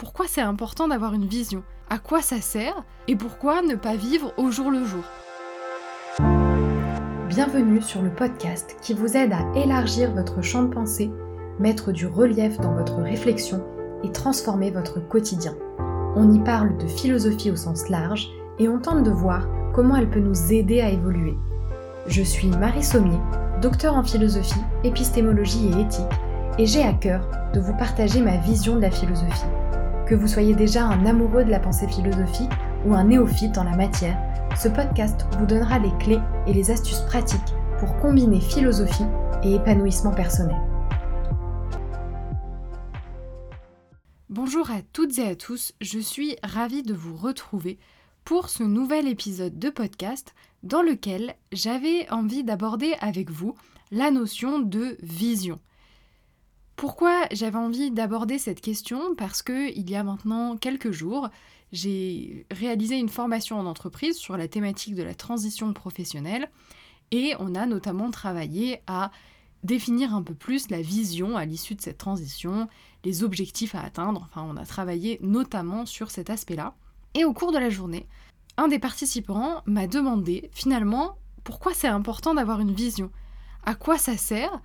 pourquoi c'est important d'avoir une vision, à quoi ça sert et pourquoi ne pas vivre au jour le jour. Bienvenue sur le podcast qui vous aide à élargir votre champ de pensée, mettre du relief dans votre réflexion et transformer votre quotidien. On y parle de philosophie au sens large et on tente de voir comment elle peut nous aider à évoluer. Je suis Marie Sommier, docteur en philosophie, épistémologie et éthique, et j'ai à cœur de vous partager ma vision de la philosophie. Que vous soyez déjà un amoureux de la pensée philosophique ou un néophyte en la matière, ce podcast vous donnera les clés et les astuces pratiques pour combiner philosophie et épanouissement personnel. Bonjour à toutes et à tous, je suis ravie de vous retrouver pour ce nouvel épisode de podcast dans lequel j'avais envie d'aborder avec vous la notion de vision. Pourquoi j'avais envie d'aborder cette question? Parce que il y a maintenant quelques jours, j'ai réalisé une formation en entreprise sur la thématique de la transition professionnelle et on a notamment travaillé à définir un peu plus la vision à l'issue de cette transition, les objectifs à atteindre, enfin on a travaillé notamment sur cet aspect-là. Et au cours de la journée, un des participants m'a demandé finalement pourquoi c'est important d'avoir une vision, à quoi ça sert?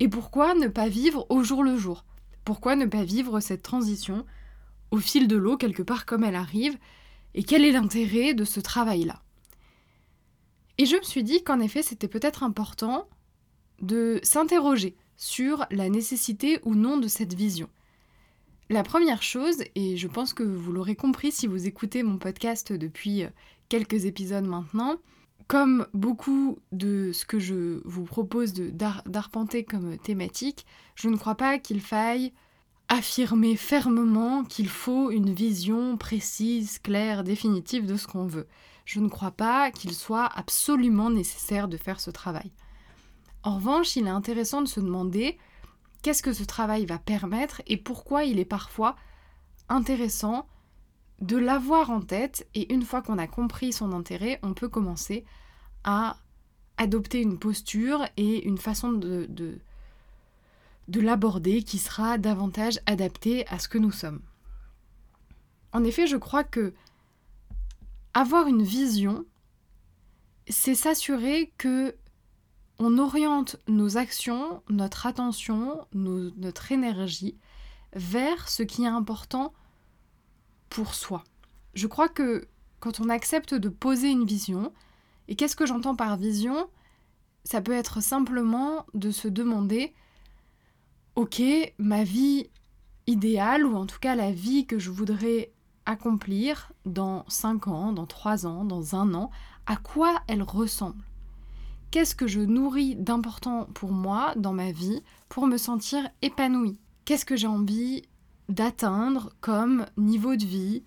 Et pourquoi ne pas vivre au jour le jour, pourquoi ne pas vivre cette transition au fil de l'eau quelque part comme elle arrive? Et quel est l'intérêt de ce travail-là? Et je me suis dit qu'en effet c'était peut-être important de s'interroger sur la nécessité ou non de cette vision. La première chose, et je pense que vous l'aurez compris si vous écoutez mon podcast depuis quelques épisodes maintenant, comme beaucoup de ce que je vous propose d'arpenter comme thématique, je ne crois pas qu'il faille affirmer fermement qu'il faut une vision précise, claire, définitive de ce qu'on veut. Je ne crois pas qu'il soit absolument nécessaire de faire ce travail. En revanche, il est intéressant de se demander qu'est-ce que ce travail va permettre et pourquoi il est parfois intéressant de l'avoir en tête et une fois qu'on a compris son intérêt, on peut commencer à adopter une posture et une façon de, de, de l'aborder qui sera davantage adaptée à ce que nous sommes. En effet, je crois que avoir une vision, c'est s'assurer que on oriente nos actions, notre attention, notre énergie vers ce qui est important pour soi. Je crois que quand on accepte de poser une vision, et qu'est-ce que j'entends par vision Ça peut être simplement de se demander, ok, ma vie idéale, ou en tout cas la vie que je voudrais accomplir dans 5 ans, dans 3 ans, dans un an, à quoi elle ressemble? Qu'est-ce que je nourris d'important pour moi dans ma vie pour me sentir épanouie? Qu'est-ce que j'ai envie d'atteindre comme niveau de vie,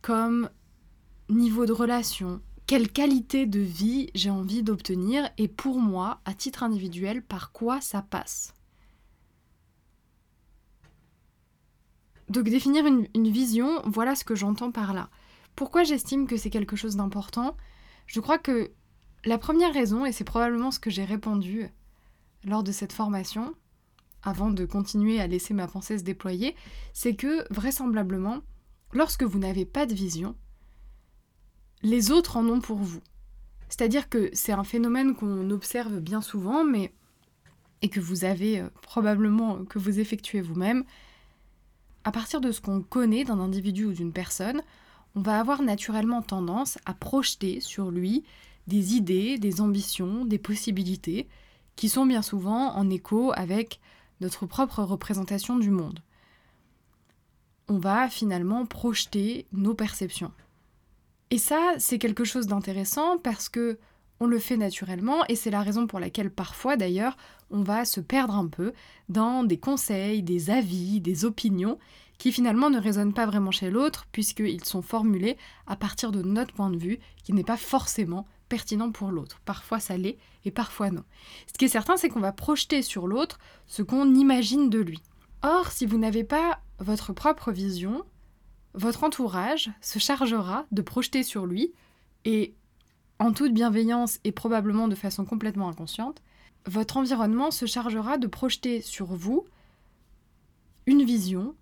comme niveau de relation, quelle qualité de vie j'ai envie d'obtenir et pour moi, à titre individuel, par quoi ça passe. Donc définir une, une vision, voilà ce que j'entends par là. Pourquoi j'estime que c'est quelque chose d'important? Je crois que la première raison, et c'est probablement ce que j'ai répondu lors de cette formation, avant de continuer à laisser ma pensée se déployer, c'est que vraisemblablement, lorsque vous n'avez pas de vision, les autres en ont pour vous. C'est-à-dire que c'est un phénomène qu'on observe bien souvent, mais et que vous avez euh, probablement que vous effectuez vous-même. À partir de ce qu'on connaît d'un individu ou d'une personne, on va avoir naturellement tendance à projeter sur lui des idées, des ambitions, des possibilités, qui sont bien souvent en écho avec notre propre représentation du monde. On va finalement projeter nos perceptions. Et ça, c'est quelque chose d'intéressant parce que on le fait naturellement et c'est la raison pour laquelle parfois d'ailleurs on va se perdre un peu dans des conseils, des avis, des opinions qui finalement ne résonnent pas vraiment chez l'autre puisqu'ils sont formulés à partir de notre point de vue qui n'est pas forcément pertinent pour l'autre. Parfois ça l'est et parfois non. Ce qui est certain, c'est qu'on va projeter sur l'autre ce qu'on imagine de lui. Or, si vous n'avez pas votre propre vision, votre entourage se chargera de projeter sur lui, et en toute bienveillance et probablement de façon complètement inconsciente, votre environnement se chargera de projeter sur vous une vision,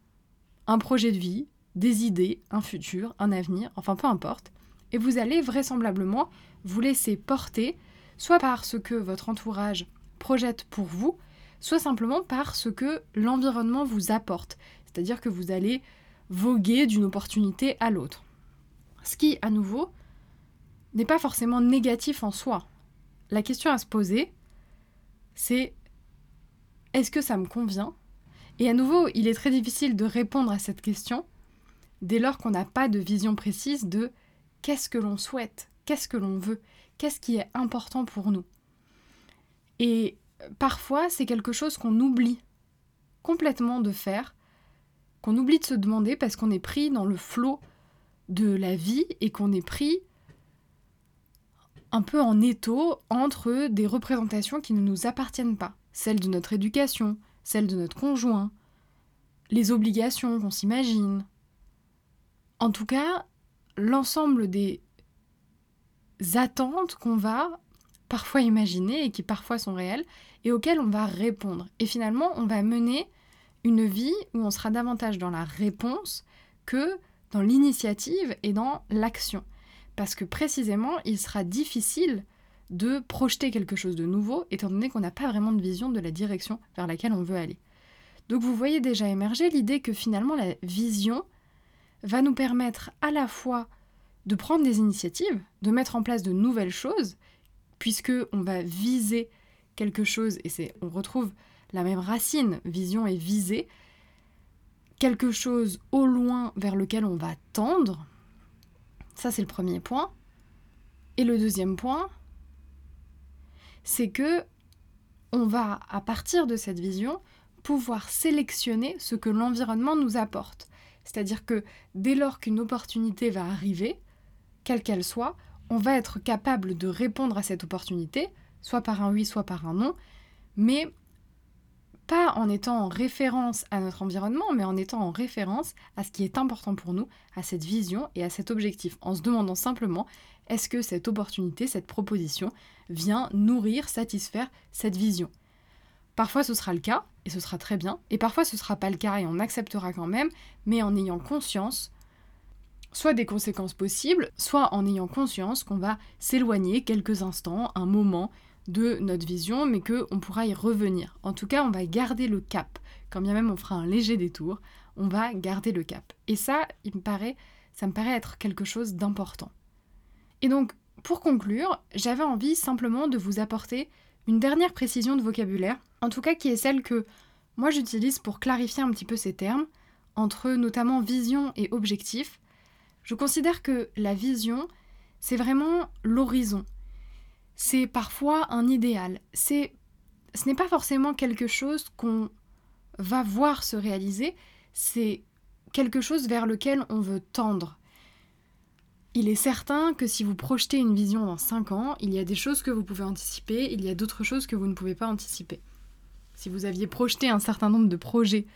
un projet de vie, des idées, un futur, un avenir, enfin peu importe, et vous allez vraisemblablement vous laisser porter soit par ce que votre entourage projette pour vous, soit simplement par ce que l'environnement vous apporte. C'est-à-dire que vous allez voguer d'une opportunité à l'autre. Ce qui, à nouveau, n'est pas forcément négatif en soi. La question à se poser, c'est est-ce que ça me convient? Et à nouveau, il est très difficile de répondre à cette question dès lors qu'on n'a pas de vision précise de qu'est-ce que l'on souhaite, qu'est-ce que l'on veut, qu'est-ce qui est important pour nous. Et parfois, c'est quelque chose qu'on oublie complètement de faire, qu'on oublie de se demander parce qu'on est pris dans le flot de la vie et qu'on est pris un peu en étau entre des représentations qui ne nous appartiennent pas, celles de notre éducation, celles de notre conjoint, les obligations qu'on s'imagine. En tout cas, l'ensemble des attentes qu'on va parfois imaginer et qui parfois sont réelles et auxquelles on va répondre. Et finalement, on va mener une vie où on sera davantage dans la réponse que dans l'initiative et dans l'action. Parce que précisément, il sera difficile de projeter quelque chose de nouveau, étant donné qu'on n'a pas vraiment de vision de la direction vers laquelle on veut aller. Donc vous voyez déjà émerger l'idée que finalement la vision va nous permettre à la fois de prendre des initiatives, de mettre en place de nouvelles choses, puisque on va viser quelque chose, et c'est, on retrouve la même racine, vision et viser, quelque chose au loin vers lequel on va tendre. Ça, c'est le premier point. Et le deuxième point, c'est que on va, à partir de cette vision, pouvoir sélectionner ce que l'environnement nous apporte. C'est-à-dire que dès lors qu'une opportunité va arriver, quelle qu'elle soit, on va être capable de répondre à cette opportunité, soit par un oui, soit par un non, mais pas en étant en référence à notre environnement, mais en étant en référence à ce qui est important pour nous, à cette vision et à cet objectif, en se demandant simplement est-ce que cette opportunité, cette proposition vient nourrir, satisfaire cette vision? Parfois ce sera le cas, et ce sera très bien, et parfois ce sera pas le cas et on acceptera quand même, mais en ayant conscience soit des conséquences possibles, soit en ayant conscience qu'on va s'éloigner quelques instants, un moment de notre vision, mais qu'on pourra y revenir. En tout cas, on va garder le cap. Quand bien même on fera un léger détour, on va garder le cap. Et ça, il me paraît, ça me paraît être quelque chose d'important. Et donc, pour conclure, j'avais envie simplement de vous apporter une dernière précision de vocabulaire, en tout cas qui est celle que moi j'utilise pour clarifier un petit peu ces termes, entre notamment vision et objectif. Je considère que la vision, c'est vraiment l'horizon, c'est parfois un idéal. C'est, ce n'est pas forcément quelque chose qu'on va voir se réaliser, c'est quelque chose vers lequel on veut tendre. Il est certain que si vous projetez une vision dans 5 ans, il y a des choses que vous pouvez anticiper, il y a d'autres choses que vous ne pouvez pas anticiper. Si vous aviez projeté un certain nombre de projets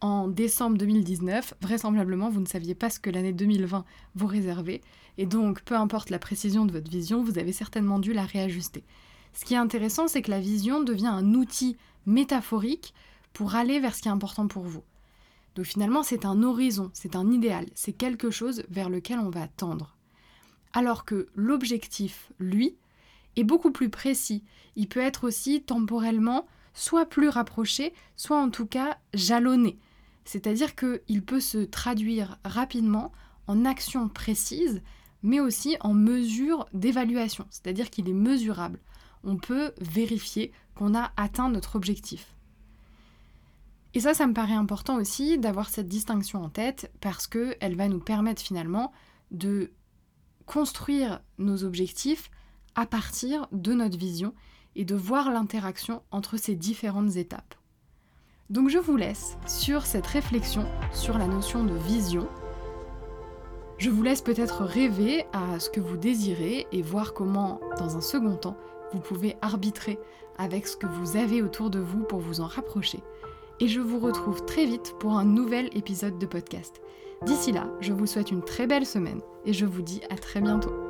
en décembre 2019, vraisemblablement vous ne saviez pas ce que l'année 2020 vous réservait, et donc peu importe la précision de votre vision, vous avez certainement dû la réajuster. Ce qui est intéressant, c'est que la vision devient un outil métaphorique pour aller vers ce qui est important pour vous. Donc finalement, c'est un horizon, c'est un idéal, c'est quelque chose vers lequel on va tendre. Alors que l'objectif, lui, est beaucoup plus précis. Il peut être aussi temporellement soit plus rapproché, soit en tout cas jalonné. C'est-à-dire qu'il peut se traduire rapidement en actions précises, mais aussi en mesures d'évaluation, c'est-à-dire qu'il est mesurable. On peut vérifier qu'on a atteint notre objectif. Et ça, ça me paraît important aussi d'avoir cette distinction en tête parce qu'elle va nous permettre finalement de construire nos objectifs à partir de notre vision et de voir l'interaction entre ces différentes étapes. Donc je vous laisse sur cette réflexion sur la notion de vision. Je vous laisse peut-être rêver à ce que vous désirez et voir comment, dans un second temps, vous pouvez arbitrer avec ce que vous avez autour de vous pour vous en rapprocher. Et je vous retrouve très vite pour un nouvel épisode de podcast. D'ici là, je vous souhaite une très belle semaine et je vous dis à très bientôt.